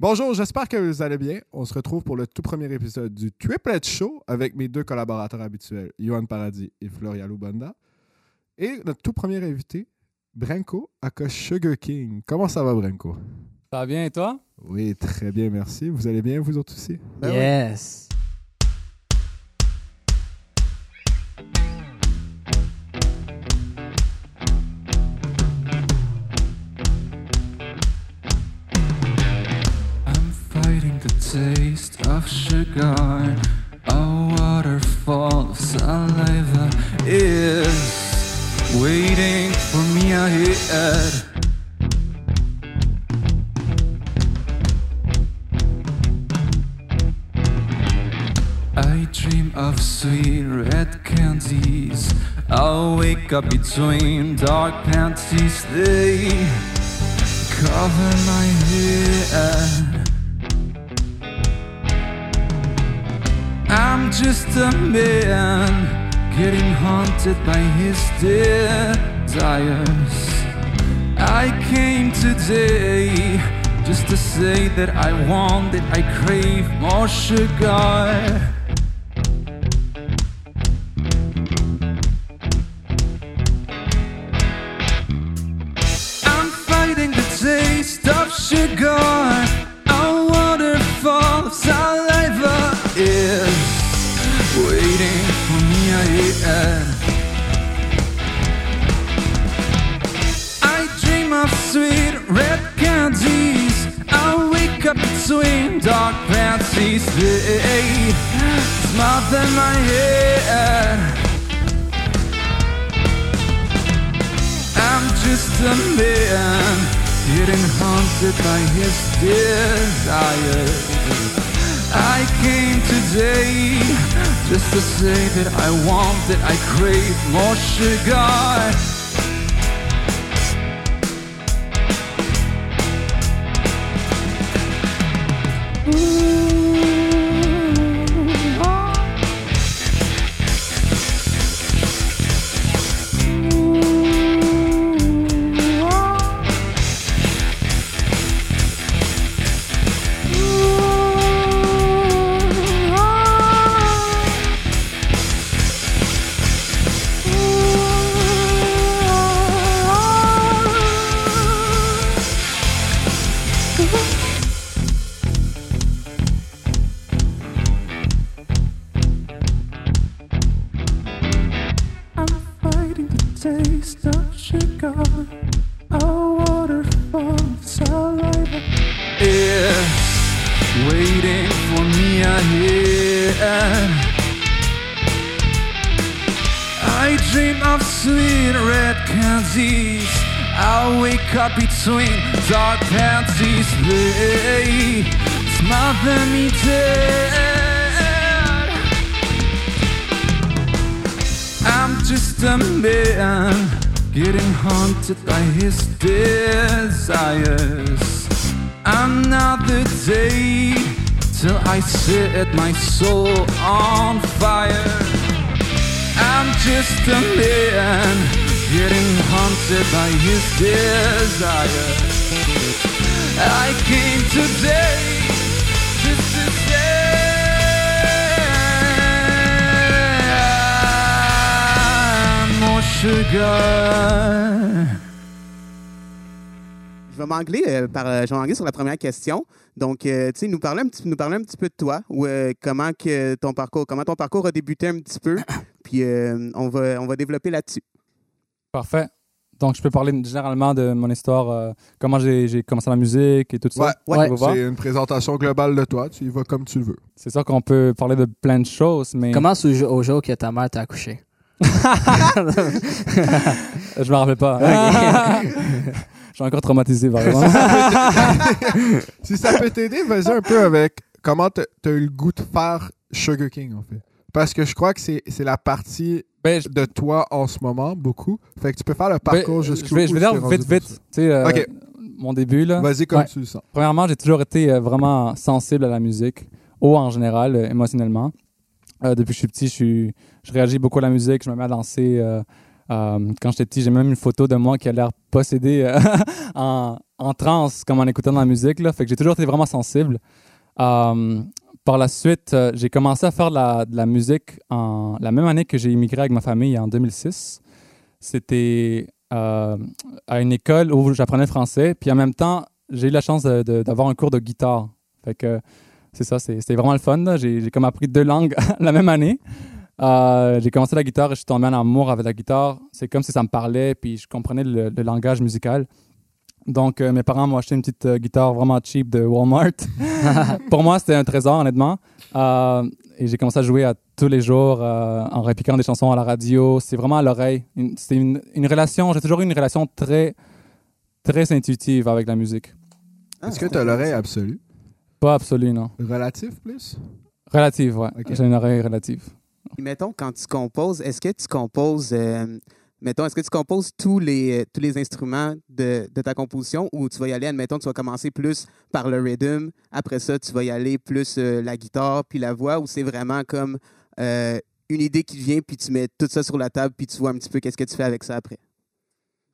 Bonjour, j'espère que vous allez bien. On se retrouve pour le tout premier épisode du Triplet Show avec mes deux collaborateurs habituels, Johan Paradis et Floria Lubanda. Et notre tout premier invité, Brenko, aka Sugar King. Comment ça va, Brenko? Ça va bien et toi? Oui, très bien, merci. Vous allez bien, vous autres aussi? Ben yes. taste sugar. A waterfall of saliva is waiting for me ahead. I dream of sweet red candies. I'll wake up between dark panties. They cover my head. Just a man getting haunted by his desires. I came today just to say that I want it, I crave more sugar. They smother my head. I'm just a man getting haunted by his desires. I came today just to say that I want it, I crave more sugar. I'm man getting haunted by his desires. Another day till I set my soul on fire. I'm just a man getting haunted by his desire. I came today sugar. Je vais m'angler euh, par, euh, je vais m'angler sur la première question. Donc, euh, tu sais, nous parler un petit, nous parler un petit peu de toi, ou euh, comment que ton parcours, comment ton parcours a débuté un petit peu, puis euh, on va, on va développer là-dessus. Parfait. Donc, je peux parler généralement de mon histoire, euh, comment j'ai commencé la musique et tout ça. Ouais, c'est une présentation globale de toi. Tu y vas comme tu le veux. C'est sûr qu'on peut parler de plein de choses, mais Commence au, jour- au jour que ta mère t'a accouché? je me rappelle pas. je suis encore traumatisé, par exemple. si ça peut t'aider, vas-y un peu avec comment t'as as eu le goût de faire Sugar King, en fait. Parce que je crois que c'est la partie Ben, je- de toi en ce moment, beaucoup. Fait que tu peux faire le parcours ben, je vais, je vais tu dire vite, vite. Tu euh, mon début, là. Vas-y comme Ouais. tu le sens. Premièrement, j'ai toujours été euh, vraiment sensible à la musique, ou en général, euh, émotionnellement. Euh, depuis que je suis petit, je, réagis beaucoup à la musique, je me mets à danser. euh, euh, quand j'étais petit, j'ai même une photo de moi qui a l'air possédé euh, en, en transe comme en écoutant de la musique. Fait que j'ai toujours été vraiment sensible. Par la suite, j'ai commencé à faire de la, musique en la même année que j'ai immigré avec ma famille en 2006. C'était à une école où j'apprenais français. Puis en même temps, j'ai eu la chance d'avoir un cours de guitare. C'est ça, c'est- c'était vraiment le fun. J'ai comme appris deux langues la même année. Euh, j'ai commencé la guitare et je suis tombé en amour avec la guitare. C'est comme si ça me parlait, puis je comprenais le, le langage musical. Donc, euh, mes parents m'ont acheté une petite euh, guitare vraiment cheap de Walmart. Pour moi, c'était un trésor, honnêtement. Euh, et j'ai commencé à jouer à tous les jours euh, en répliquant des chansons à la radio. C'est vraiment à l'oreille. C'était une, une relation, j'ai toujours eu une relation très, très intuitive avec la musique. Ah, Est-ce que c'est tu as l'oreille absolue? Pas absolue, non. Relative plus? Relative, ouais. Ok. J'ai une oreille relative. Mettons, quand tu composes, est-ce que tu composes, euh, mettons, est-ce que tu composes tous les, euh, tous les instruments de, de ta composition ou tu vas y aller, admettons, tu vas commencer plus par le rhythm, après ça, tu vas y aller plus euh, la guitare puis la voix ou c'est vraiment comme euh, une idée qui vient puis tu mets tout ça sur la table puis tu vois un petit peu qu'est-ce que tu fais avec ça après?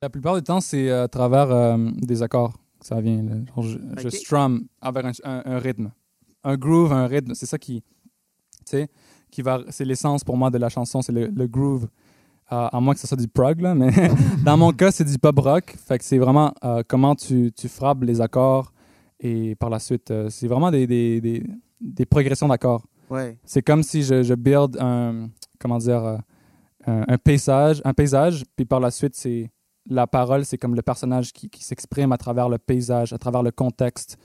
La plupart du temps, c'est à travers euh, des accords ça vient. là. Genre, je, strum avec un, un- un rythme. Un groove, un rythme. C'est ça qui, tu sais, qui va. C'est l'essence pour moi de la chanson, c'est le, le groove. Euh, à moins que ce soit du prog, là, mais dans mon cas, c'est du pop rock. Fait que c'est vraiment euh, comment tu, tu frappes les accords et par la suite, euh, c'est vraiment des, des, des, des progressions d'accords. Ouais. C'est comme si je, je build un, comment dire, un, un paysage, un paysage, puis par la suite, c'est la parole, c'est comme le personnage qui, qui s'exprime à travers le paysage, à travers le contexte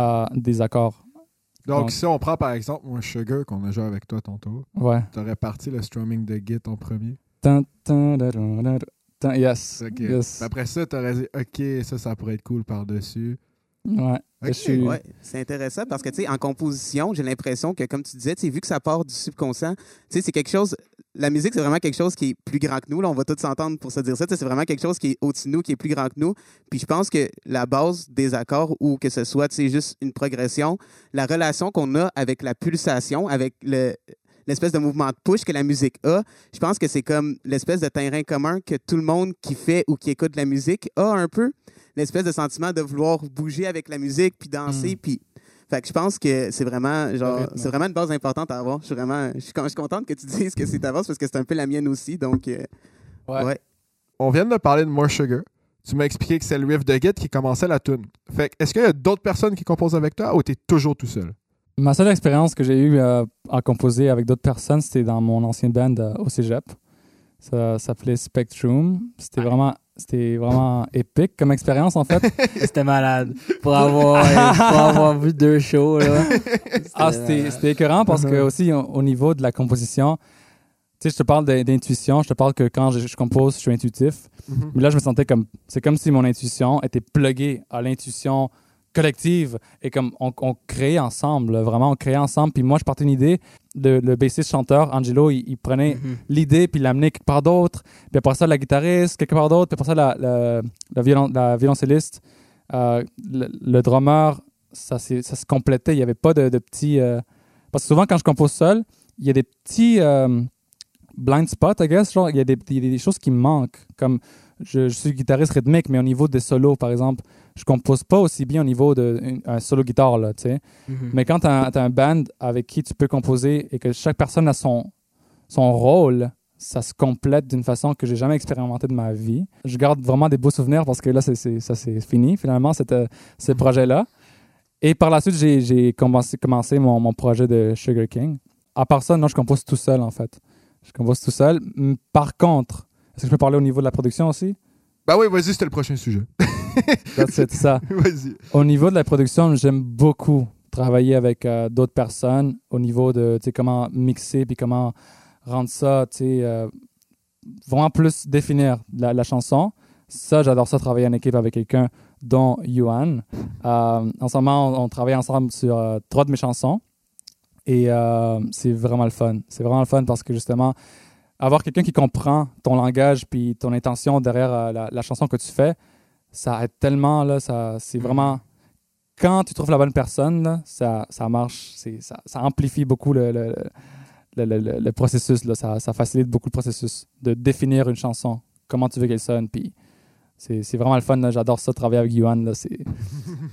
euh, des accords. Donc, Donc- si on prend par exemple mon Sugar qu'on a joué avec toi tantôt, Ouais. tu aurais parti le strumming de Git en premier? Yes. Après ça, tu aurais dit OK, ça, ça pourrait être cool par-dessus. Ouais. Suis- c'est intéressant parce que, tu sais, en composition, j'ai l'impression que, comme tu disais, tu sais, vu que ça part du subconscient, tu sais, c'est quelque chose. La musique, c'est vraiment quelque chose qui est plus grand que nous. Là, on va tous s'entendre pour se dire ça. C'est vraiment quelque chose qui est au-dessus de nous, qui est plus grand que nous. Puis je pense que la base des accords, ou que ce soit, sais, juste une progression, la relation qu'on a avec la pulsation, avec le l'espèce de mouvement de push que la musique a, je pense que c'est comme l'espèce de terrain commun que tout le monde qui fait ou qui écoute de la musique a un peu l'espèce de sentiment de vouloir bouger avec la musique puis danser Mm. puis fait que je pense que c'est vraiment genre c'est vraiment une base importante à avoir. Je suis vraiment je suis, je suis contente que tu dises que c'est ta base parce que c'est un peu la mienne aussi donc euh, Ouais. ouais. On vient de parler de More Sugar. Tu m'as expliqué que c'est le riff de Git qui commençait la tune. Fait que, est-ce qu'il y a d'autres personnes qui composent avec toi ou t'es toujours tout seul? Ma seule expérience que j'ai eue euh, à composer avec d'autres personnes, c'était dans mon ancien band euh, au cégep. Ça s'appelait Spectrum. C'était vraiment, c'était vraiment épique comme expérience, en fait. C'était malade. Pour avoir, pour avoir vu deux shows, là. Ah, c'était c'était écœurant parce que aussi au, au niveau de la composition, tu sais, je te parle d'in- d'intuition, je te parle que quand je, je compose, je suis intuitif. Mais là, je me sentais comme, c'est comme si mon intuition était pluguée à l'intuition collective et comme on, on créait ensemble, vraiment, on créait ensemble. Puis moi, je partais une idée, de, le bassiste chanteur, Angelo, il, il prenait Mhm. l'idée puis l'amenait quelque part d'autre. Puis après ça, la guitariste, quelque part d'autre. Puis après ça, la, la, la, violon- la violoncelliste, euh, le, le drummer, ça, ça se complétait. Il n'y avait pas de, de petits. euh, Parce que souvent, quand je compose seul, il y a des petits euh, blind spots, I guess. Genre, il y a des, il y a des choses qui me manquent. Comme je, je suis guitariste rythmique, mais au niveau des solos, par exemple, je compose pas aussi bien au niveau d'un solo guitare, là, tu sais. Mhm. Mais quand tu as, un band avec qui tu peux composer et que chaque personne a son, son rôle, ça se complète d'une façon que j'ai jamais expérimenté de ma vie. Je garde vraiment des beaux souvenirs parce que là, ça c'est fini finalement, cette, euh, ce projet-là. Et par la suite, j'ai, commencé, commencé mon, mon projet de Sugar King. À part ça, non, je compose tout seul en fait. Je compose tout seul. Par contre, est-ce que je peux parler au niveau de la production aussi? Ben oui, vas-y, c'était le prochain sujet. It, ça. Au niveau de la production, j'aime beaucoup travailler avec euh, d'autres personnes au niveau de comment mixer puis comment rendre ça, euh, vraiment plus définir la, la chanson. Ça, j'adore ça, travailler en équipe avec quelqu'un, dont Yuan. Euh, en ce moment, on, on travaille ensemble sur euh, trois de mes chansons. Et c'est vraiment le fun. C'est vraiment le fun parce que justement, avoir quelqu'un qui comprend ton langage puis ton intention derrière la, la chanson que tu fais, ça aide tellement, là, ça, c'est vraiment... Quand tu trouves la bonne personne, là, ça, ça marche, c'est, ça, ça amplifie beaucoup le, le, le, le- le- le processus, là, ça, ça facilite beaucoup le processus de définir une chanson, comment tu veux qu'elle sonne, puis c'est c'est vraiment le fun. là. J'adore ça, travailler avec Yuan. là. C'est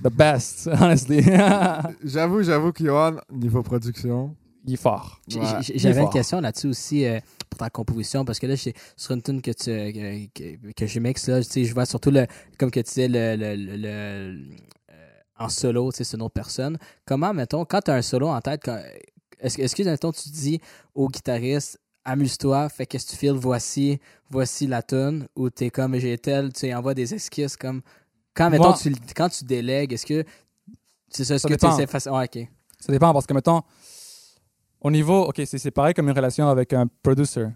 the best, honestly. J'avoue, j'avoue que Johan, niveau production, Il est fort. J- Ouais, j- il est J'avais une question là-dessus aussi euh, pour ta composition, parce que là, c'est sur une tune que, tu, que, que, que je mixe, là, tu sais, je vois surtout, le, comme que tu disais, le, le, le- le- euh, en solo, tu sais, c'est une autre personne. Comment, mettons, quand tu as un solo en tête, est-ce que, mettons, tu dis au guitariste, amuse-toi, fais qu'est-ce que tu files, voici, voici la tune, ou t'es comme j'ai tel, tu envoies des esquisses comme. Quand, mettons, Moi- tu, quand tu délègues, est-ce que. C'est ça, est-ce que tu essaies faci- ok. Ça dépend parce que, mettons, au niveau, OK, c'est c'est pareil comme une relation avec un producer.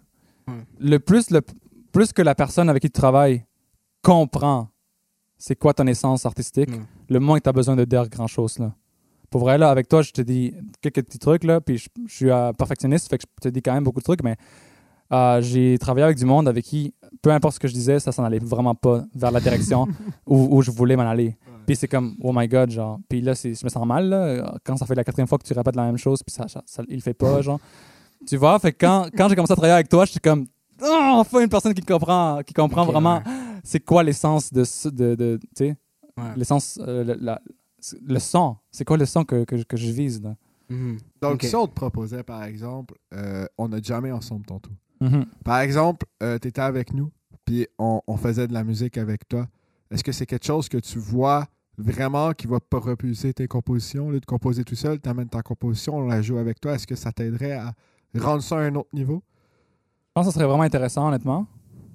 Hmm. Le plus, le plus que la personne avec qui tu travailles comprend c'est quoi ton essence artistique, Hmm. le moins que tu as besoin de dire grand-chose. là. Pour vrai, là, avec toi, je te dis quelques petits trucs, là, puis je, je suis euh, perfectionniste, fait que je te dis quand même beaucoup de trucs, mais euh, j'ai travaillé avec du monde avec qui, peu importe ce que je disais, ça s'en allait vraiment pas vers la direction où, où je voulais m'en aller. Puis c'est comme, oh my god, genre. Puis là, c'est- je me sens mal, là, quand ça fait la quatrième fois que tu répètes la même chose, puis ça, ça, ça- il le fait pas, genre. Tu vois, fait que quand, quand j'ai commencé à travailler avec toi, j'étais comme, oh, enfin une personne qui comprend, qui comprend vraiment ouais. c'est quoi l'essence de, ce- de, de tu sais, Ouais. l'essence, euh, le, la- le son. C'est quoi le son que, que, que je vise, là? Mhm. Donc, Ok. si on te proposait, par exemple, euh, on n'a jamais ensemble Mhm. Par exemple, tu étais avec nous, puis on, on faisait de la musique avec toi. Est-ce que c'est quelque chose que tu vois vraiment qui va pas repulser tes compositions? Au lieu de composer tout seul, tu amènes ta composition, on la joue avec toi. Est-ce que ça t'aiderait à rendre ça à un autre niveau? Je pense que ce serait vraiment intéressant, honnêtement.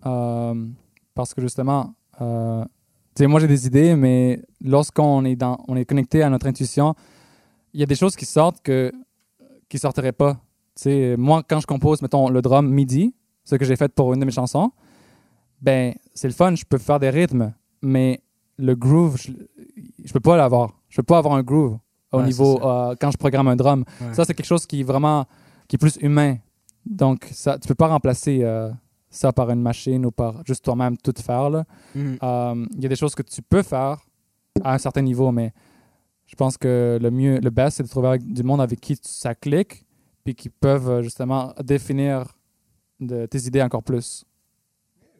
Euh, parce que justement, euh, moi j'ai des idées, mais lorsqu'on est, dans, on est connecté à notre intuition, il y a des choses qui sortent que, qui sortiraient pas. Sais, moi, quand je compose, mettons, le drum midi, ce que j'ai fait pour une de mes chansons, ben, c'est le fun, je peux faire des rythmes, mais le groove, je, je peux pas l'avoir. Je peux pas avoir un groove au Ouais, niveau, euh, quand je programme un drum. Ouais. Ça, c'est quelque chose qui est vraiment, qui est plus humain. Donc, ça, tu peux pas remplacer euh, ça par une machine ou par juste toi-même tout faire. Mhm. Euh, Il y a des choses que tu peux faire à un certain niveau, mais je pense que le mieux, le best, c'est de trouver avec- du monde avec qui ça clique, puis qui peuvent euh, justement définir de, tes idées encore plus.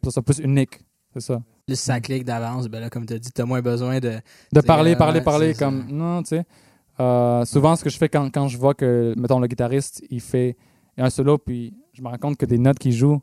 Pour que ça soit plus unique, c'est ça. Plus ça clique d'avance, ben là, comme tu as dit, tu as moins besoin de. De parler, euh, parler, parler, ça. comme, non, tu sais. Euh, souvent, ce que je fais quand, quand je vois que, mettons, le guitariste, il fait un solo, puis je me rends compte que des notes qu'il joue,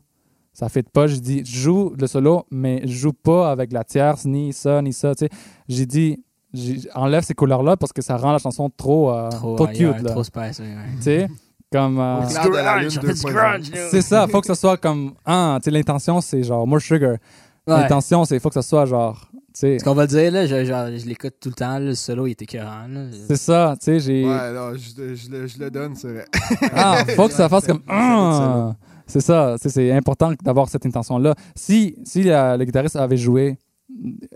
ça fait pas. Je dis, je joue le solo, mais je joue pas avec la tierce, ni ça, ni ça, tu sais. J'ai dit, j'ai- enlève ces couleurs-là parce que ça rend la chanson trop, euh, trop, Trop, cute, là. Trop spice, oui, ouais. Comme... euh, Au clair de la lune 2.0. c'est ça, faut que ce soit comme... Ah, tu sais, l'intention, c'est genre more sugar. Ouais. L'intention, c'est faut que ce soit genre... Ce qu'on va dire, là, je, genre, je l'écoute tout le temps, le solo, il était écœurant. c'est ça, tu sais, j'ai... Ouais, non, je, je le- je le donne, c'est vrai. Ah, faut que ça fasse comme. Ça ça, là. Ah! C'est ça, c'est- c'est important d'avoir cette intention-là. Si, si euh, le guitariste avait joué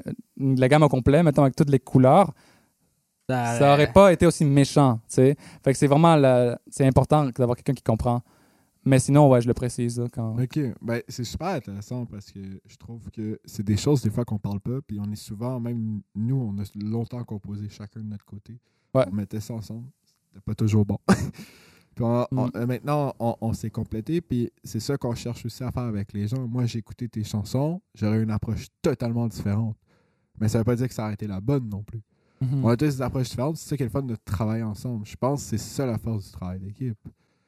euh, la gamme au complet, mettons avec toutes les couleurs, Ça, ça aurait pas été aussi méchant, tu sais. Fait que c'est vraiment la- c'est important d'avoir quelqu'un qui comprend. Mais sinon, ouais, je le précise là, quand. OK. Ben, c'est super intéressant parce que je trouve que c'est des choses des fois qu'on parle pas. Puis on est souvent, même nous, on a longtemps composé chacun de notre côté. Ouais. On mettait ça ensemble. C'était pas toujours bon. puis on- Mm. euh, maintenant, on, on s'est complété. Puis c'est ça qu'on cherche aussi à faire avec les gens. Moi, j'ai écouté tes chansons. J'aurais eu une approche totalement différente. Mais ça veut pas dire que ça a été la bonne non plus. Mhm. On a tous des approches différentes. C'est ça qui est le fun de travailler ensemble. Je pense que c'est ça la force du travail d'équipe.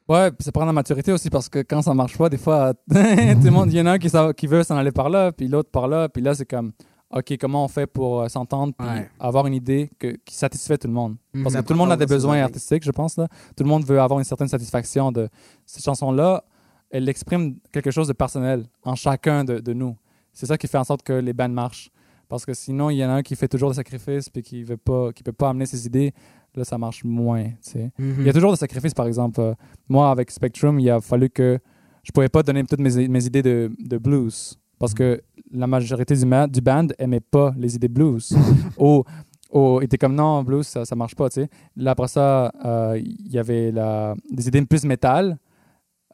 Ouais, puis ça prend la maturité aussi parce que quand ça marche pas, des fois, tout le monde, il y en a un qui, qui veut s'en aller par là, puis l'autre par là, puis là, c'est comme, OK, comment on fait pour euh, s'entendre, puis Ouais. avoir une idée que, qui satisfait tout le monde? Mhm. Parce que tout le monde a des besoins artistiques, je pense. Là. Tout le monde veut avoir une certaine satisfaction de cette chanson-là. Elle exprime quelque chose de personnel en chacun de, de nous. C'est ça qui fait en sorte que les bands marchent. Parce que sinon, il y en a un qui fait toujours des sacrifices puis qui ne peut pas amener ses idées. Là, ça marche moins. tu sais. Mhm. Il y a toujours des sacrifices, par exemple. Euh, moi, avec Spectrum, il a fallu que je pouvais pas donner toutes mes, mes idées de, de blues parce que la majorité du, ma- du band aimait pas les idées blues. ou, ou était comme non, blues, ça, ça marche pas, tu sais. Là, après ça, euh, il y avait la, des idées plus métal.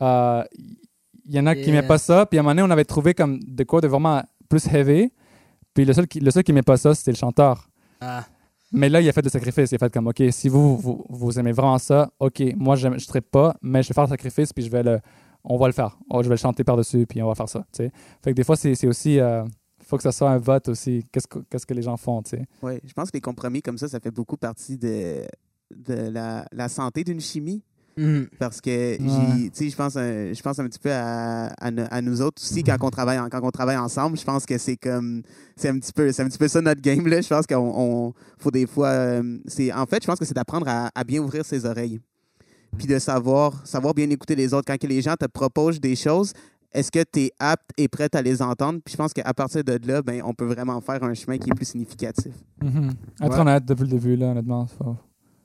Euh, Il y en a qui n'aimaient pas ça. Puis à un moment donné, on avait trouvé comme de quoi de vraiment plus heavy. Puis le seul qui, le seul qui n'aimait pas ça, c'était le chanteur. Ah, Mais là, il a fait le sacrifice. Il a fait comme, OK, si vous, vous, vous aimez vraiment ça, OK, moi, je ne pas, mais je vais faire le sacrifice, puis je vais le, on va le faire. Oh, je vais le chanter par-dessus, puis on va faire ça. tu sais. Fait que des fois, c'est aussi euh, faut que ça soit un vote aussi. Qu'est-ce que, qu'est-ce que les gens font, tu sais? Oui, je pense que les compromis comme ça, ça fait beaucoup partie de, de la, la santé d'une chimie. Mhm. Parce que sais, je pense, un- je pense un petit peu à, à, no- à nous autres aussi quand on travaille, en- quand on travaille ensemble. Je pense que c'est comme c'est un petit peu c'est un petit peu ça notre game là. Je pense qu'on on- faut des fois euh, c'est en fait je pense que c'est d'apprendre à, à bien ouvrir ses oreilles puis de savoir savoir bien écouter les autres quand que les gens te proposent des choses. Est-ce que tu es apte et prête à les entendre? Puis je pense qu'à partir de là, ben, on peut vraiment faire un chemin qui est plus significatif. Être Ouais. honnête depuis le début, là, honnêtement.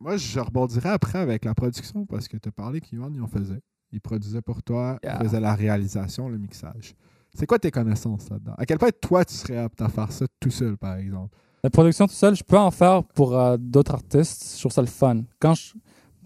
Moi, je rebondirais après avec la production parce que tu as parlé qu'Ivan, il en faisait. Il produisait pour toi, Yeah. il faisait la réalisation, le mixage. C'est quoi tes connaissances là-dedans? À quel point toi, tu serais apte à faire ça tout seul, par exemple? La production tout seul, je peux en faire pour euh, d'autres artistes. Je trouve ça le fun. Quand, je,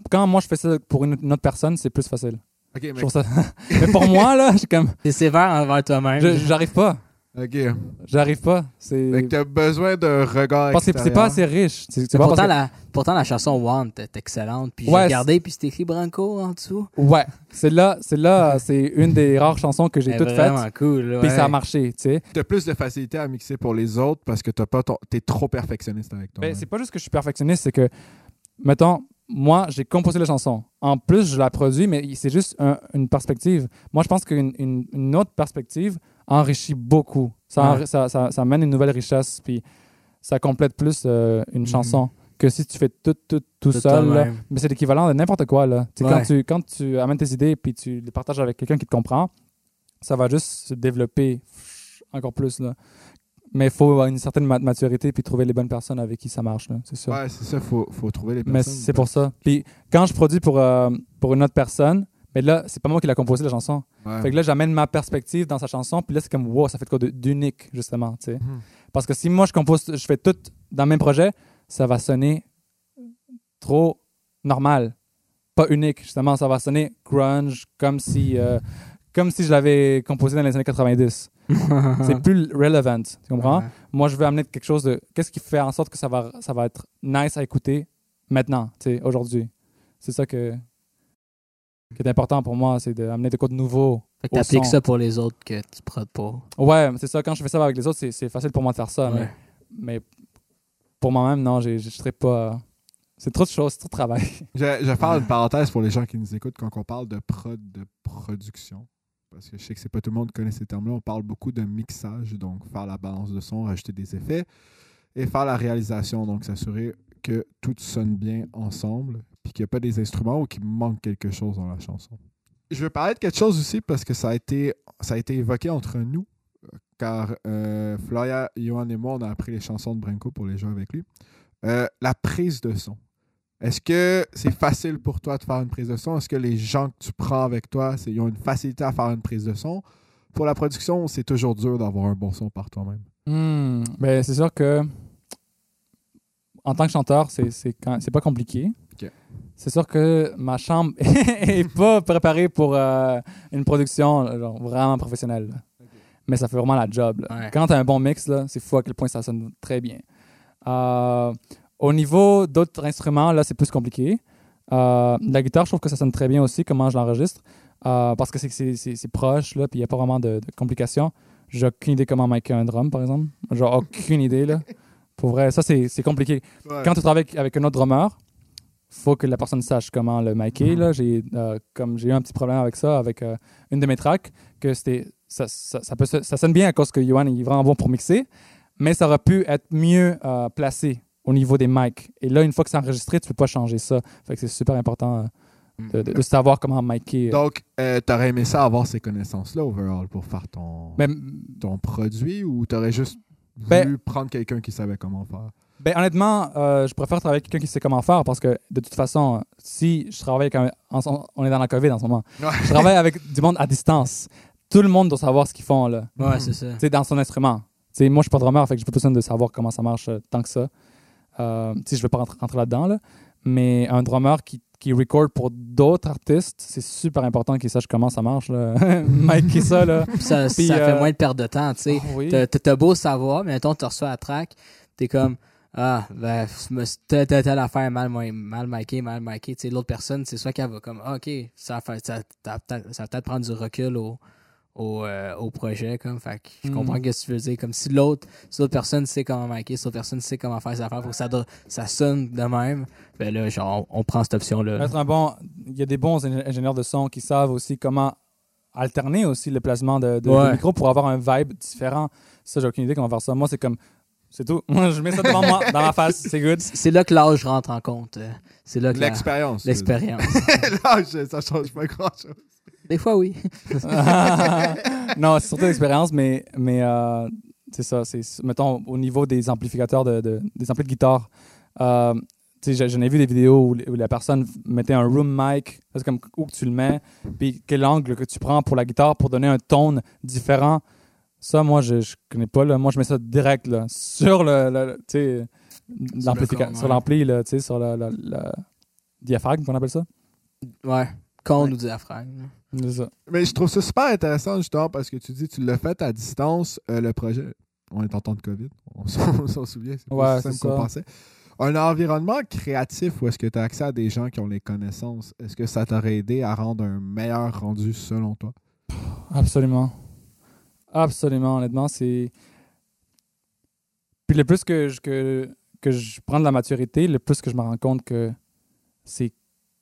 quand moi, je fais ça pour une, une autre personne, c'est plus facile. Je mais... trouve ça... mais pour moi, là, j'ai comme... T'es sévère envers toi-même. je- J'arrive pas. OK. J'arrive pas. C'est... Fait que t'as besoin d'un regard Parce que c'est- c'est pas assez riche. C'est c'est pas pourtant, la, pourtant, la chanson Want est excellente. Puis Ouais, j'ai regardé, puis c'était écrit Branco en dessous. Ouais, c'est là, c'est là, c'est une des rares chansons que j'ai Elle toutes faites. vraiment cool. là, Puis ouais. ça a marché, tu sais. T'as plus de facilité à mixer pour les autres parce que t'as pas ton... t'es trop perfectionniste avec toi. Ben, c'est pas juste que je suis perfectionniste, c'est que, mettons, moi, j'ai composé la chanson. En plus, je la produis, mais c'est juste un- une perspective. Moi, je pense qu'une une, une autre perspective enrichit beaucoup. Ça, Ouais. ça, ça, ça amène une nouvelle richesse, puis ça complète plus euh, une Mhm. chanson que si tu fais tout, tout, tout Tout seul. là. Mais c'est l'équivalent de n'importe quoi. Là. Ouais. Quand, tu, quand tu amènes tes idées puis tu les partages avec quelqu'un qui te comprend, ça va juste se développer encore plus. Là. Mais il faut avoir une certaine ma- maturité puis trouver les bonnes personnes avec qui ça marche. C'est sûr. Ouais, c'est ça, faut, faut trouver les personnes. mais c'est pour ça. Puis quand je produis pour, euh, pour une autre personne, mais là, c'est pas moi qui l'a composé la chanson. Ouais. Fait que là, j'amène ma perspective dans sa chanson, puis là, c'est comme, wow, ça fait de quoi d'unique, justement, tu sais. Mhm. Parce que si moi, je compose, je fais tout dans le même projet, ça va sonner trop normal, pas unique. Justement, ça va sonner grunge, comme si, euh, comme si je l'avais composé dans les années 90. c'est plus relevant, tu comprends? Ouais. Moi, je veux amener quelque chose de... Qu'est-ce qui fait en sorte que ça va, ça va être nice à écouter maintenant, tu sais, aujourd'hui? C'est ça que, qui est important pour moi, c'est d'amener des quoi de nouveau. Fait que t'appliques son. ça pour les autres que tu prodes pas. Ouais, c'est ça. Quand je fais ça avec les autres, c'est- facile pour moi de faire ça. mais- Ouais. Mais, pour moi-même, non, je ne serais pas... C'est trop de choses, c'est trop de travail. Je, je vais faire une parenthèse pour les gens qui nous écoutent quand on parle de prod de production. Parce que je sais que c'est pas tout le monde qui connaît ces termes-là. On parle beaucoup de mixage, donc faire la balance de son, rajouter des effets, et faire la réalisation, donc s'assurer que tout sonne bien ensemble, puis qu'il n'y a pas des instruments ou qu'il manque quelque chose dans la chanson. Je veux parler de quelque chose aussi parce que ça a été, ça a été évoqué entre nous, car euh, Floria, Johan et moi, on a appris les chansons de Brinko pour les jouer avec lui. Euh, la prise de son. Est-ce que c'est facile pour toi de faire une prise de son? Est-ce que les gens que tu prends avec toi, ils ont une facilité à faire une prise de son? Pour la production, c'est toujours dur d'avoir un bon son par toi-même. Ben, c'est sûr que en tant que chanteur, c'est pas compliqué. C'est sûr que ma chambre est pas préparée pour euh, une production genre, vraiment professionnelle. Mais ça fait vraiment la job. là. Ouais. Quand tu as un bon mix, c'est fou à quel point ça sonne très bien. Euh, au niveau d'autres instruments, là, c'est plus compliqué. Euh, la guitare, je trouve que ça sonne très bien aussi, comment je l'enregistre. Parce que c'est- proche, là, puis il n'y a pas vraiment de, de complications. J'ai aucune idée comment micer un drum, par exemple. Genre, aucune idée, là. Pour vrai, ça, c'est compliqué. Quand tu travailles avec, avec un autre drummer, faut que la personne sache comment le micer. Là. J'ai euh, comme j'ai eu un petit problème avec ça, avec euh, une de mes tracks, que c'était ça, ça, ça peut, se- ça sonne bien à cause que Johan est vraiment bon pour mixer, mais ça aurait pu être mieux euh, placé au niveau des mics. Et là, une fois que c'est enregistré, tu peux pas changer ça. Fait que c'est super important euh, de, de- de savoir comment micer. Donc, euh, t'aurais aimé ça avoir ces connaissances-là, overall, pour faire ton, Mais ton produit ou t'aurais juste Ben- voulu prendre quelqu'un qui savait comment faire? Ben, honnêtement, euh, je préfère travailler avec quelqu'un qui sait comment faire parce que de toute façon, si je travaille avec un. en- on est dans la COVID en ce moment. Ouais. Je travaille avec du monde à distance. Tout le monde doit savoir ce qu'ils font, là. Ouais, c'est ça. Tu sais, dans son instrument. Tu sais, moi, je suis pas drummer, fait que j'ai pas besoin de savoir comment ça marche euh, tant que ça. Euh, je vais pas rentrer, rentrer là-dedans, là. Mais un drummer qui, qui record pour d'autres artistes, c'est super important qu'il sache comment ça marche, là. Mike, qui ça, là? Puis ça, Puis, ça euh, fait moins de perte de temps, tu sais. Oh, oui. T'as- T'as t'as beau savoir, mais mettons, tu reçois la track, t'es comme, ah, ben, telle, telle, telle affaire mal, mal, miké, mal miké. Tu sais, l'autre personne, c'est soit qu'elle va comme, ah, ok, ça va, ça, ça va peut-être ça va peut-être prendre du recul au, au, euh, au projet. Comme, fait que je Mm. comprends ce que tu veux dire. Comme si l'autre si l'autre personne sait comment marquer, si l'autre personne sait comment faire ses affaires pour que ça, sonne de même, ben là, genre, on, on prend cette option-là. là. Être un bon, il y a des bons ingé- ingénieurs de son qui savent aussi comment alterner aussi le placement de, de, Ouais. de micro pour avoir un vibe différent. Ça, j'ai aucune idée comment faire ça. Moi, c'est comme, c'est tout. Moi, je mets ça devant moi, dans ma face, c'est good. C'est là que l'âge rentre en compte. euh, C'est là que L'expérience. l'expérience. L'âge, ça change pas grand-chose. Des fois, oui. non, c'est surtout l'expérience, mais, mais euh, c'est ça. C'est, mettons, au niveau des amplificateurs, de, de- des amplis de guitare, euh, tu sais, j'en ai vu des vidéos où, où la personne mettait un room mic, c'est comme où tu le mets, puis quel angle que tu prends pour la guitare pour donner un tone différent. Ça, moi, je, je connais pas. Là. Moi, je mets ça direct là, sur le, tu sur l'ampli, là, tu sais, sur le, le- le diaphragme, qu'on appelle ça. Ouais. Cône Ouais. ou diaphragme. C'est ça. Mais je trouve ça super intéressant, justement, parce que tu dis tu l'as fait à distance, euh, le projet. On est en temps de COVID, on s'en souvient, c'est Ouais, qu'on ça. pensait. Un environnement créatif où est-ce que tu as accès à des gens qui ont les connaissances, est-ce que ça t'aurait aidé à rendre un meilleur rendu selon toi? Absolument. Absolument, honnêtement, c'est. Puis le plus que je, que, que je prends de la maturité, le plus que je me rends compte que c'est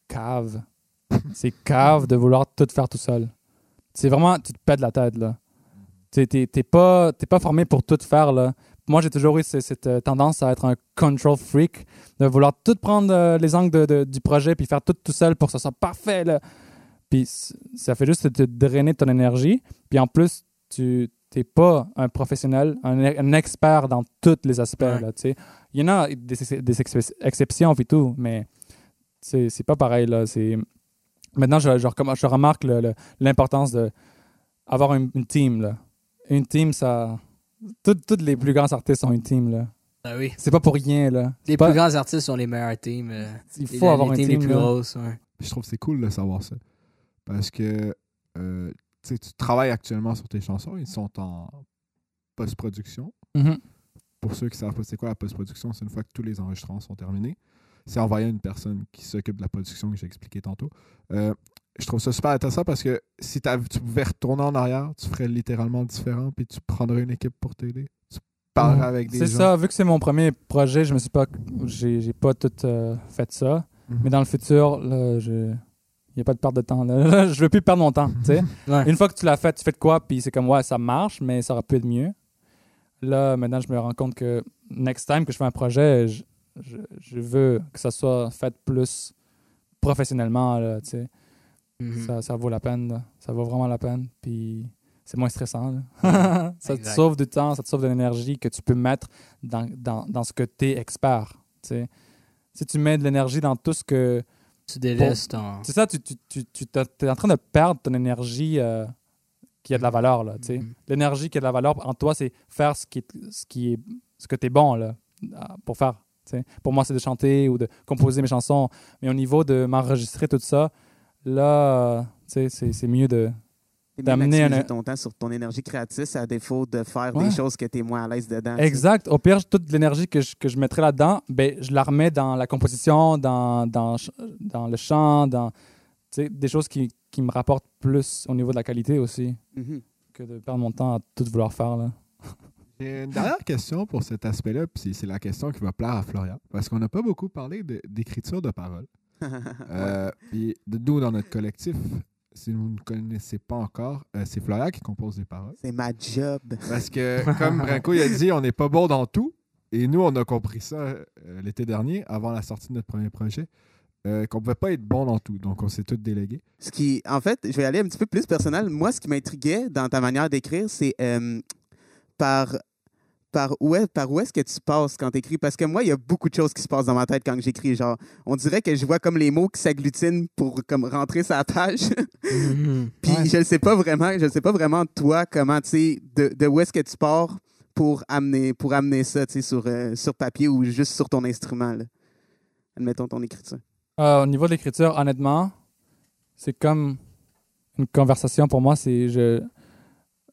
cave. c'est cave de vouloir tout faire tout seul. C'est vraiment, tu te pètes la tête, là. T'es t'es- t'es pas, t'es pas formé pour tout faire, là. Moi, j'ai toujours eu ce- cette, euh, tendance à être un control freak, de vouloir tout prendre euh, les angles de- de- du projet puis faire tout tout seul pour que ça soit parfait, là. Puis ça fait juste te drainer ton énergie. Puis en plus, tu n'es pas un professionnel, un, un expert dans tous les aspects. Ouais. Là, tu sais. Il y en a des, des ex- exceptions et tout, mais c'est pas pareil. Là. C'est- Maintenant, je, je, recomm- je remarque l'importance d'avoir une, une team. Là. Une team, ça. Tous les plus grands artistes ont une team. Là. Ah oui. C'est pas pour rien. Là. Les pas- plus grands artistes sont les meilleurs teams. euh, Il les- faut avoir les une teams team. les plus grosses. ouais. Je trouve que c'est cool de savoir ça. Parce que euh, tu travailles actuellement sur tes chansons, ils sont en post-production. Mhm. Pour ceux qui savent pas c'est quoi la post-production, c'est une fois que tous les enregistrements sont terminés. C'est envoyé à une personne qui s'occupe de la production que j'ai expliqué tantôt. Euh, je trouve ça super intéressant parce que si tu pouvais retourner en arrière, tu ferais littéralement différent puis tu prendrais une équipe pour t'aider. Tu parlerais Ouais. avec des C'est gens. ça, vu que c'est mon premier projet, je me suis pas. J'ai pas tout euh, fait ça. Mhm. Mais dans le futur, là, je. Il n'y a pas de perte de temps. Là. je veux plus perdre mon temps. Ouais. Une fois que tu l'as fait, tu fais de quoi, puis c'est comme, ouais, ça marche, mais ça aurait pu être mieux. Là, maintenant, je me rends compte que next time que je fais un projet, je, je, je veux que ça soit fait plus professionnellement. Là. Mhm. ça, ça vaut la peine. là. Ça vaut vraiment la peine. Puis c'est moins stressant. là. ça te sauve du temps, ça te sauve de l'énergie que tu peux mettre dans, dans, dans ce que tu es expert. Si tu mets de l'énergie dans tout ce que. Tu délaisses ton. C'est ça, tu, tu, tu, tu es en train de perdre ton énergie euh, qui a de la valeur. Là, tu sais. Mhm. L'énergie qui a de la valeur en toi, c'est faire ce qui est, ce qui est ce que tu es bon là, pour faire. tu sais. Pour moi, c'est de chanter ou de composer mes chansons. Mais au niveau de m'enregistrer tout ça, là, c'est mieux de. D'amener un- ton temps sur ton énergie créative, à défaut de faire Ouais. des choses que tu es moins à l'aise dedans. Exact. Au pire, toute l'énergie que je, que je mettrais là-dedans, ben, je la remets dans la composition, dans, dans, dans le chant, dans tu sais, des choses qui, qui me rapportent plus au niveau de la qualité aussi Mhm. que de perdre mon temps à tout vouloir faire. Là. J'ai une dernière question pour cet aspect-là, puis c'est- c'est la question qui va plaire à Florian. Parce qu'on n'a pas beaucoup parlé de- d'écriture de paroles. Euh, puis de- nous, dans notre collectif, si vous ne connaissez pas encore, euh, c'est Florian qui compose les paroles. C'est ma job. Parce que, comme Branco il a dit, on n'est pas bon dans tout. Et nous, on a compris ça euh, l'été dernier, avant la sortie de notre premier projet, euh, qu'on ne pouvait pas être bon dans tout. Donc, on s'est tous délégués. Ce qui, en fait, je vais aller un petit peu plus personnel. Moi, ce qui m'intriguait dans ta manière d'écrire, c'est par, par où, est, par où est-ce que tu passes quand tu écris? Parce que moi, il y a beaucoup de choses qui se passent dans ma tête quand j'écris. Genre, on dirait que je vois comme les mots qui s'agglutinent pour comme rentrer sa page. Mhm. Puis Ouais. je ne sais pas vraiment, je ne sais pas vraiment toi comment tu sais de, de où est-ce que tu pars pour amener pour amener ça, tu sais, sur euh, sur papier ou juste sur ton instrument. Là? Admettons ton écriture. Euh, au niveau de l'écriture, honnêtement, c'est comme une conversation pour moi. C'est je,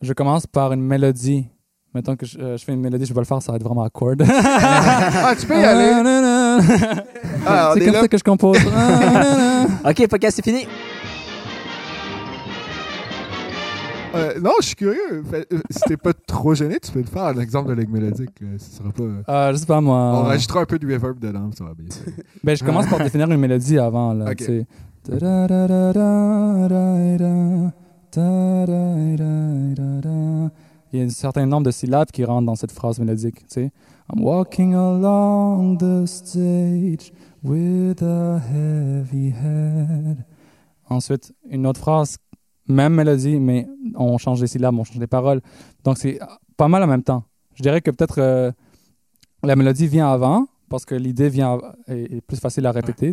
je commence par une mélodie. Mettons que je, euh, je fais une mélodie, je vais pas le faire, ça va être vraiment awkward. ah, tu peux y aller! Ah, c'est est comme là. ça que je compose. Ok, podcast, c'est fini. Euh, non, je suis curieux. Fait- euh, si t'es pas trop gêné, tu peux te faire un exemple de ligue mélodique. là. Ce sera pas... Euh, je sais pas, moi. On rajoutera un peu de reverb dedans, ça va bien. Ben, je commence par définir une mélodie avant. Là, Ok. Il y a un certain nombre de syllabes qui rentrent dans cette phrase mélodique. Tu. I'm walking along the stage with a heavy head. Ensuite, une autre phrase, même mélodie, mais on change les syllabes, on change les paroles. Donc, c'est pas mal en même temps. Je dirais que peut-être euh, la mélodie vient avant, parce que l'idée vient est, est plus facile à répéter.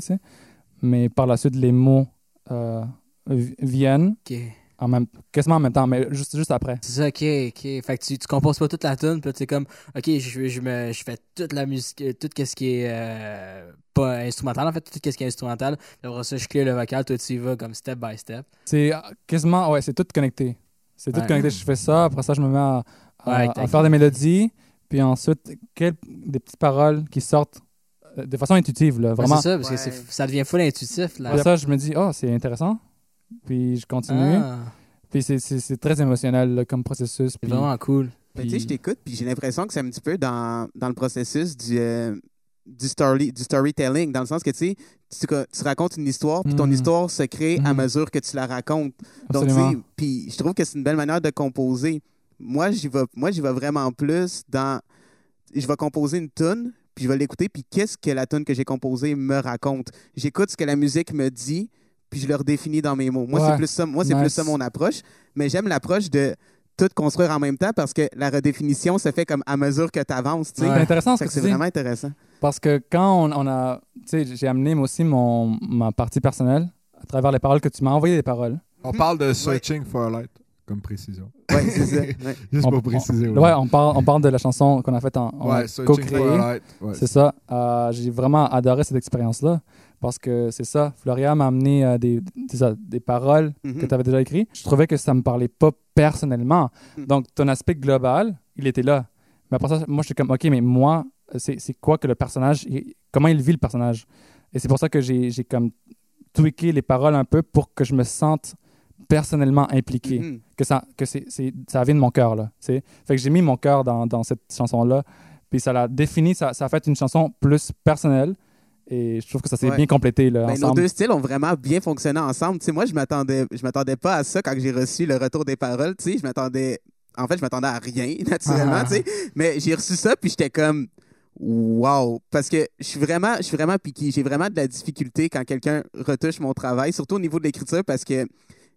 Mais par la suite, les mots euh, vi- viennent Ok. En même, quasiment en même temps, mais juste, juste après. C'est ça, ok, ok. Fait que tu, tu composes pas toute la tune, puis es comme, ok, je, je, me, je fais toute la musique, euh, tout ce qui est euh, pas instrumental, en fait, tout ce qui est instrumental. Après ça, je clear le vocal, toi, tu y vas comme step by step. C'est euh, quasiment, ouais, c'est tout connecté. C'est tout Ouais. connecté. Je fais ça, après ça, je me mets à, à- Ouais, à t'as- faire des mélodies, puis ensuite, quel- des petites paroles qui sortent de façon intuitive, là, Ouais, vraiment. c'est ça, parce Ouais. que c'est- ça devient full intuitif, là. Après ça, je me dis, oh, c'est intéressant. Puis je continue. Ah, Puis c'est- c'est c'est très émotionnel là, comme processus. c'est Puis, vraiment cool. Ben, tu sais, puis- je t'écoute, puis j'ai l'impression que c'est un petit peu dans, dans le processus du, euh, du, story, du storytelling, dans le sens que tu sais, tu, tu racontes une histoire, puis ton Mhm. histoire se crée à Mhm. mesure que tu la racontes. Donc, tu Absolument. sais, puis je trouve que c'est une belle manière de composer. Moi, j'y vais, moi, j'y vais vraiment plus dans. Je vais composer une tune, puis je vais l'écouter, puis qu'est-ce que la tune que j'ai composée me raconte? J'écoute ce que la musique me dit, puis je le redéfinis dans mes mots. Moi, Ouais. c'est plus ça. Moi, c'est plus ça mon approche. Mais j'aime l'approche de tout construire en même temps parce que la redéfinition se fait comme à mesure que tu avances. tu sais. C'est Ouais. intéressant ce que que tu c'est vraiment intéressant. Parce que quand on, on a. Tu sais, j'ai amené moi aussi mon, ma partie personnelle à travers les paroles que tu m'as envoyé des paroles. On parle de Searching for a Light comme précision. Oui, c'est ça. Ouais. Juste On- pour préciser. Ouais, on parle, on parle de la chanson qu'on a faite en, en Ouais, Searching for co-créée. a Light. Ouais. C'est ça. Euh, j'ai vraiment adoré cette expérience-là parce que c'est ça. Floria m'a amené euh, des, des, des paroles Mhm. que tu avais déjà écrites. Je trouvais que ça me parlait pas personnellement. Mhm. Donc, ton aspect global, il était là. Mais après ça, moi, j'étais comme, OK, mais moi, c'est quoi que le personnage, il- comment il vit le personnage? Et c'est pour ça que j'ai comme tweaké les paroles un peu pour que je me sente personnellement impliqué Mhm. que ça que c'est c'est- ça vient de mon cœur là fait que j'ai mis mon cœur dans, dans cette chanson là puis ça l'a défini ça, ça a fait une chanson plus personnelle et je trouve que ça s'est Ouais. bien complété là, Ben, nos deux styles ont vraiment bien fonctionné ensemble. Tu sais, moi, je m'attendais, je m'attendais pas à ça quand j'ai reçu le retour des paroles. Tu sais, je m'attendais, en fait, je m'attendais à rien naturellement. Ah. mais j'ai reçu ça puis j'étais comme, wow, parce que je suis vraiment, je suis vraiment piqué. J'ai vraiment de la difficulté quand quelqu'un retouche mon travail, surtout au niveau de l'écriture, parce que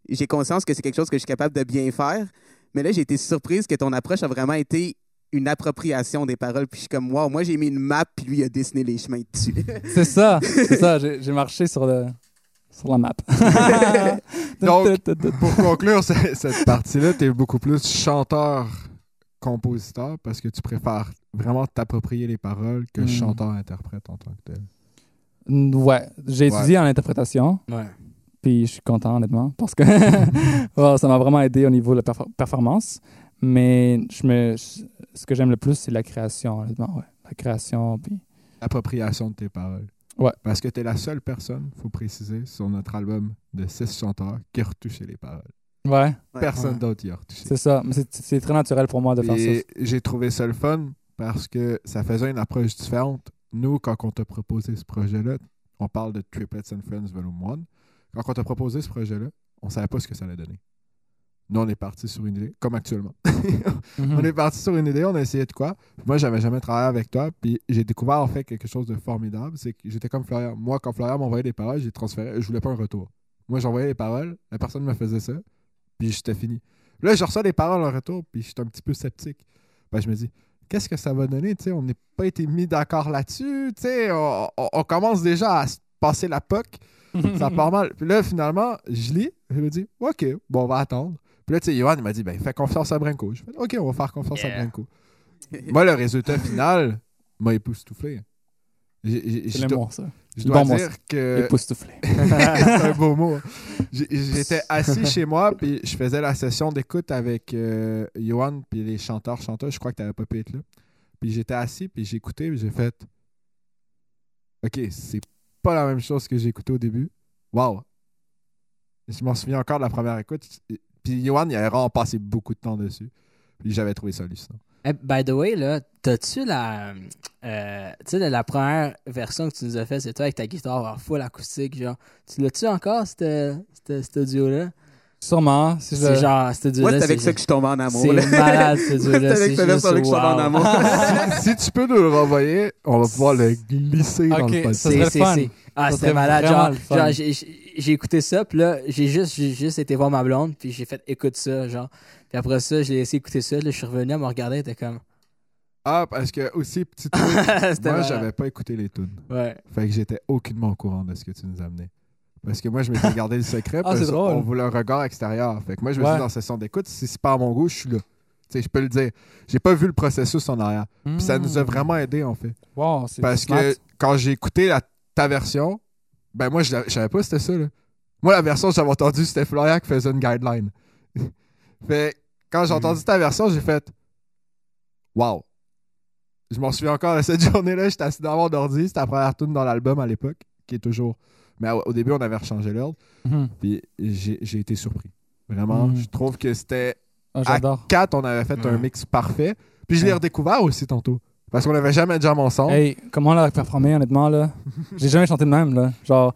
j'ai conscience que c'est quelque chose que je suis capable de bien faire. Mais là, j'ai été surprise que ton approche a vraiment été une appropriation des paroles. Puis je suis comme, wow, moi j'ai mis une map, puis lui il a dessiné les chemins dessus. c'est ça c'est ça j'ai j'ai marché sur le sur la map Donc, Pour conclure ce- cette partie-là, tu es beaucoup plus chanteur-compositeur parce que tu préfères vraiment t'approprier les paroles que Hmm. chanteur-interprète en tant que tel. ouais j'ai Ouais. étudié en interprétation Ouais. puis je suis content honnêtement parce que ça m'a vraiment aidé au niveau de la perfor- performance mais je me ce que j'aime le plus c'est la création honnêtement ouais la création puis Appropriation de tes paroles. Ouais. Parce que tu es la seule personne, faut préciser, sur notre album de six chanteurs qui a retouché les paroles. ouais. Personne Ouais. d'autre y a retouché. C'est ça. Mais c'est- c'est très naturel pour moi de faire Et ça. j'ai trouvé ça le fun parce que ça faisait une approche différente. Nous, quand on t'a proposé ce projet-là, on parle de Triplets and Friends Volume 1. Quand on t'a proposé ce projet-là, on savait pas ce que ça allait donner. Nous, on est parti sur une idée, comme actuellement. Mhm. On est parti sur une idée, on a essayé de quoi? Moi, j'avais jamais travaillé avec toi, puis j'ai découvert en fait quelque chose de formidable. C'est que j'étais comme Florian. Moi, quand Florian m'envoyait des paroles, j'ai transféré. Je voulais pas un retour. Moi, j'envoyais les paroles, la personne me faisait ça, puis j'étais fini. Là, je reçois des paroles en retour, puis j'étais un petit peu sceptique. Ben, je me dis, qu'est-ce que ça va donner? On n'est pas été mis d'accord là-dessus. On, on- on commence déjà à se passer la POC. ça part mal. Puis là, finalement, je lis, je me dis, OK, bon, on va attendre. Puis là, tu sais, Johan, il m'a dit, ben, fais confiance à Brinko. Je fais, OK, on va faire confiance à. Brinko. Moi, le résultat final m'a époustouflé. C'est Je le dois, mot, ça. je dois bon dire que. Époustouflé. c'est un beau mot. hein. J'étais assis chez moi, puis je faisais la session d'écoute avec euh, Johan, puis les chanteurs, chanteurs. Je crois que tu n'avais pas pu être là. Puis j'étais assis, puis j'ai écouté, puis j'ai fait OK, c'est pas la même chose que j'ai écouté au début. Wow! Je m'en souviens encore de la première écoute. Puis Yohan, il avait vraiment passé beaucoup de temps dessus. Puis j'avais trouvé ça hallucinant. Eh, by the way, là, t'as-tu la. euh, tu sais, la- première version que tu nous as fait, c'est toi avec ta guitare en full acoustique, genre. Tu l'as-tu encore, ce cet audio-là? Sûrement. Si je... C'est genre, cet audio-là. Moi, c'est avec ça que je tombe en amour. C'est malade, C'est avec c'est cette version-là que je tombe en amour. si tu peux nous le renvoyer, on va pouvoir le glisser dans le podcast. ça Ah, Ça c'était malade. Genre, genre, j'ai- écouté ça, puis là, j'ai juste, j'ai juste été voir ma blonde, puis j'ai fait écoute ça, genre. Puis après ça, j'ai laissé écouter ça, là, je suis revenu, elle me regardait, elle était comme. Ah, parce que aussi, petit truc, moi, j'avais pas écouté les tunes. Ouais. Fait que j'étais aucunement au courant de ce que tu nous amenais. Parce que moi, je m'étais gardé le secret. Ah, parce c'est drôle. On voulait un regard extérieur. Fait que moi, je me Ouais. suis dit, dans la session d'écoute, si c'est pas à mon goût, je suis là. Tu sais, je peux le dire. J'ai pas vu le processus en arrière. Puis ça nous a Mm. vraiment aidé, en fait. Wow, c'est Parce smart. que quand j'ai écouté la- ta version, ben moi, je savais pas c'était ça. Là. Moi, la version que j'avais entendue, c'était Florian qui faisait une guideline. fait quand j'ai Mm. entendu ta version, j'ai fait Wow. Je m'en souviens encore de cette journée-là. J'étais assis dans mon ordi. C'était la première tune dans l'album à l'époque, qui est toujours. Mais au, début, on avait rechangé l'ordre. Mhm. Puis j'ai été surpris. Vraiment, Mm. je trouve que c'était. Ah, J'adore. 4, on avait fait un mix parfait. Puis je l'ai redécouvert aussi tantôt. Parce qu'on n'avait jamais de jam ensemble. Hey, comment on l'a performé, honnêtement, là? J'ai jamais chanté de même, là. Genre,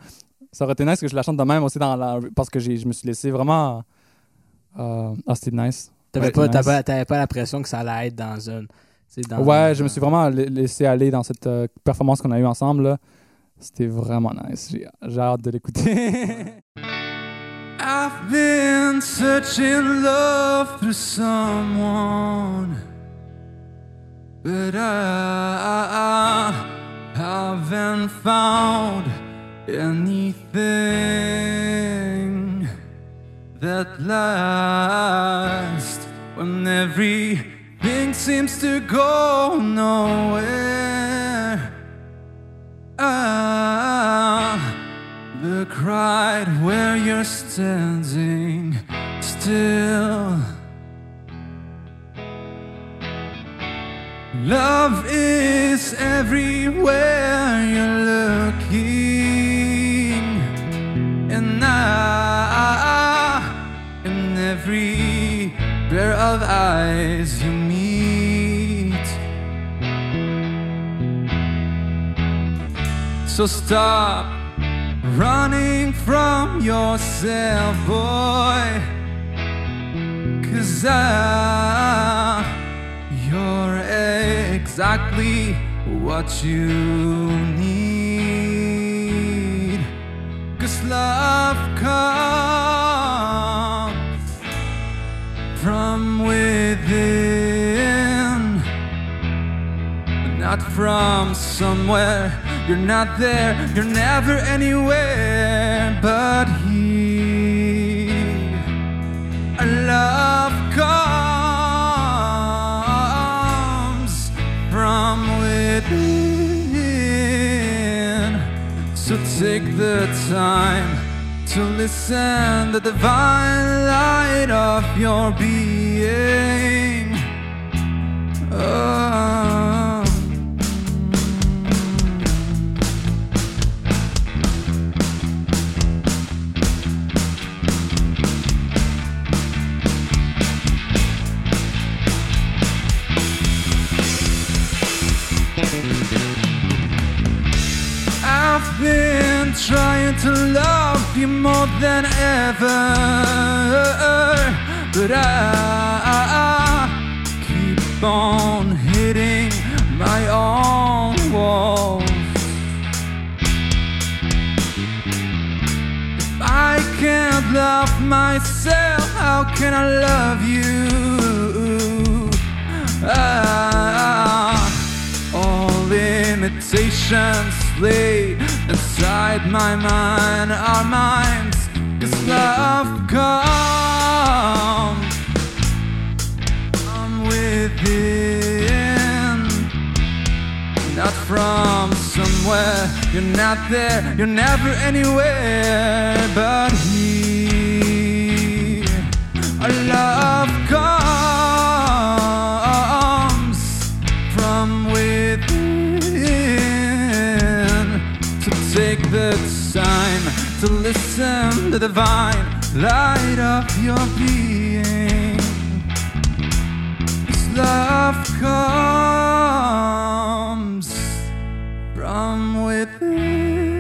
ça aurait été nice que je la chante de même aussi dans la... parce que j'ai- je me suis laissé vraiment... euh, Ah, c'était nice. T'avais Ouais, pas, nice. pas l'impression que ça allait être dans une. Dans Ouais, je me suis vraiment la- laissé aller dans cette euh, performance qu'on a eue ensemble, là. C'était vraiment nice. J'ai j'ai hâte de l'écouter. I've been searching love through someone, but I haven't found anything that lasts when everything seems to go nowhere. Ah, look right where you're standing still. Love is everywhere you're looking, and I, in every pair of eyes you meet. So stop running from yourself, boy. Cause I, exactly what you need. Cause love comes from within not from somewhere. You're not there, you're never anywhere but take the time to listen the divine light of your being. Oh. To love you more than ever, but I, keep on hitting my own walls. If I can't love myself, how can I love you? Ah, all imitations lay inside my mind our minds. Cause love comes from within, not from somewhere. You're not there, you're never anywhere but here. Our love to listen to the divine light of your being. This love comes from within.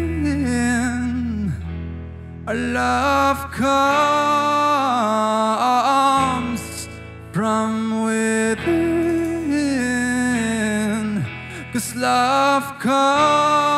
Our love comes from within. Cause love comes